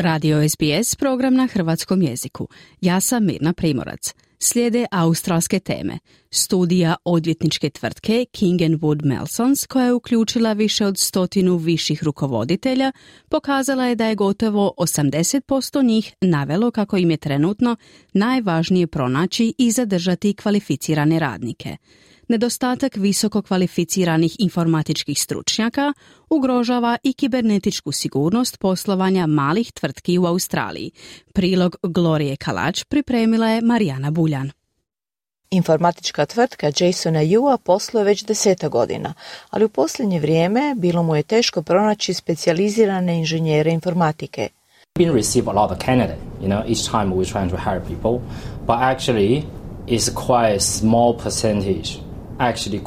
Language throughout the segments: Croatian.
Radio SBS, program na hrvatskom jeziku. Ja sam Mirna Primorac. Slijede australske teme. Studija odvjetničke tvrtke King Wood Melsons, koja je uključila više od stotinu viših rukovoditelja, pokazala je da je gotovo 80% njih navelo kako im je trenutno najvažnije pronaći i zadržati kvalificirane radnike nedostatak visoko kvalificiranih informatičkih stručnjaka ugrožava i kibernetičku sigurnost poslovanja malih tvrtki u Australiji. Prilog Glorije Kalač pripremila je Marijana Buljan. Informatička tvrtka Jasona Yua posluje već deseta godina, ali u posljednje vrijeme bilo mu je teško pronaći specijalizirane inženjere informatike. been receive a lot of candidates, you know, each time we're trying to hire people, but actually it's quite a small percentage actually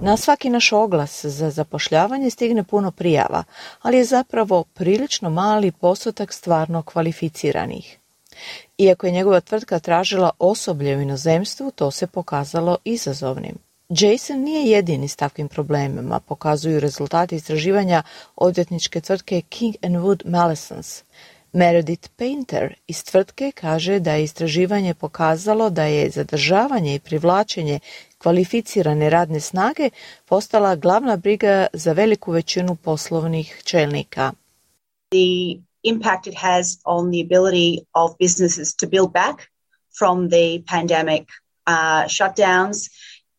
Na svaki naš oglas za zapošljavanje stigne puno prijava, ali je zapravo prilično mali postotak stvarno kvalificiranih. Iako je njegova tvrtka tražila osoblje u inozemstvu, to se pokazalo izazovnim. Jason nije jedini s takvim problemima, pokazuju rezultati istraživanja odvjetničke tvrtke King Wood Mallesons. Meredith Painter iz tvrtke kaže da je istraživanje pokazalo da je zadržavanje i privlačenje kvalificirane radne snage postala glavna briga za veliku većinu poslovnih čelnika. The impact it has on the ability of businesses to build back from the pandemic uh, shutdowns.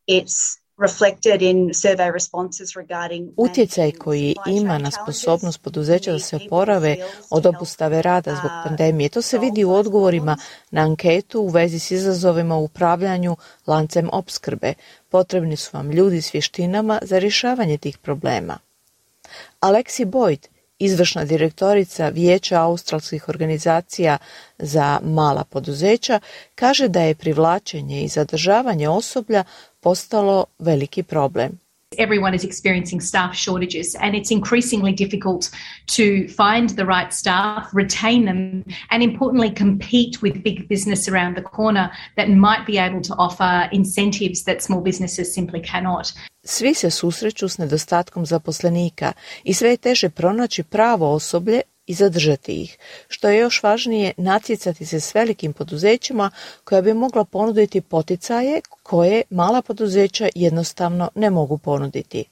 It's Utjecaj koji ima na sposobnost poduzeća da se oporave od obustave rada zbog uh, pandemije, to se vidi u odgovorima na anketu u vezi s izazovima u upravljanju lancem opskrbe. Potrebni su vam ljudi s vještinama za rješavanje tih problema. Alexi Boyd, izvršna direktorica Vijeća australskih organizacija za mala poduzeća, kaže da je privlačenje i zadržavanje osoblja postalo veliki problem. Everyone is experiencing staff shortages, and it's increasingly difficult to find the right staff, retain them, and importantly, compete with big business around the corner that might be able to offer incentives that small businesses simply cannot. Svi se susreću s nedostatkom zaposlenika i sve je teže pronaći pravo osoblje i zadržati ih. Što je još važnije, natjecati se s velikim poduzećima koja bi mogla ponuditi poticaje koje mala poduzeća jednostavno ne mogu ponuditi.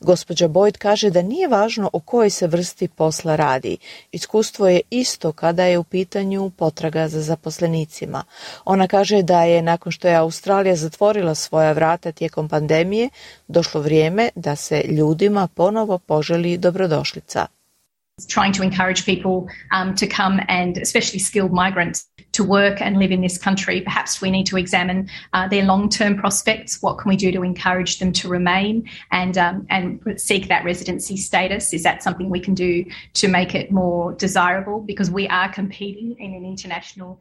Gospođa Boyd kaže da nije važno o kojoj se vrsti posla radi. Iskustvo je isto kada je u pitanju potraga za zaposlenicima. Ona kaže da je nakon što je Australija zatvorila svoja vrata tijekom pandemije, došlo vrijeme da se ljudima ponovo poželi dobrodošlica. Trying to encourage people um, to come and, especially skilled migrants, to work and live in this country. Perhaps we need to examine uh, their long-term prospects. What can we do to encourage them to remain and um, and seek that residency status? Is that something we can do to make it more desirable? Because we are competing in an international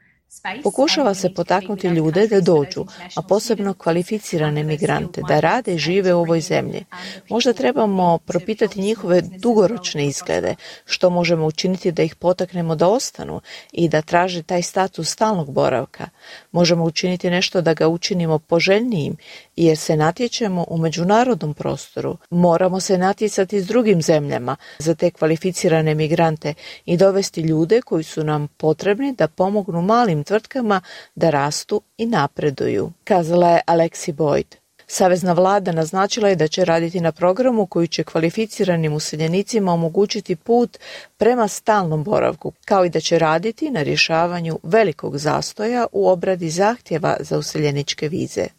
Pokušava se potaknuti ljude da dođu, a posebno kvalificirane migrante, da rade i žive u ovoj zemlji. Možda trebamo propitati njihove dugoročne izglede, što možemo učiniti da ih potaknemo da ostanu i da traže taj status stalnog boravka. Možemo učiniti nešto da ga učinimo poželjnijim, jer se natječemo u međunarodnom prostoru. Moramo se natjecati s drugim zemljama za te kvalificirane migrante i dovesti ljude koji su nam potrebni da pomognu malim tvrtkama da rastu i napreduju, kazala je Alexi Boyd. Savezna vlada naznačila je da će raditi na programu koji će kvalificiranim useljenicima omogućiti put prema stalnom boravku, kao i da će raditi na rješavanju velikog zastoja u obradi zahtjeva za useljeničke vize.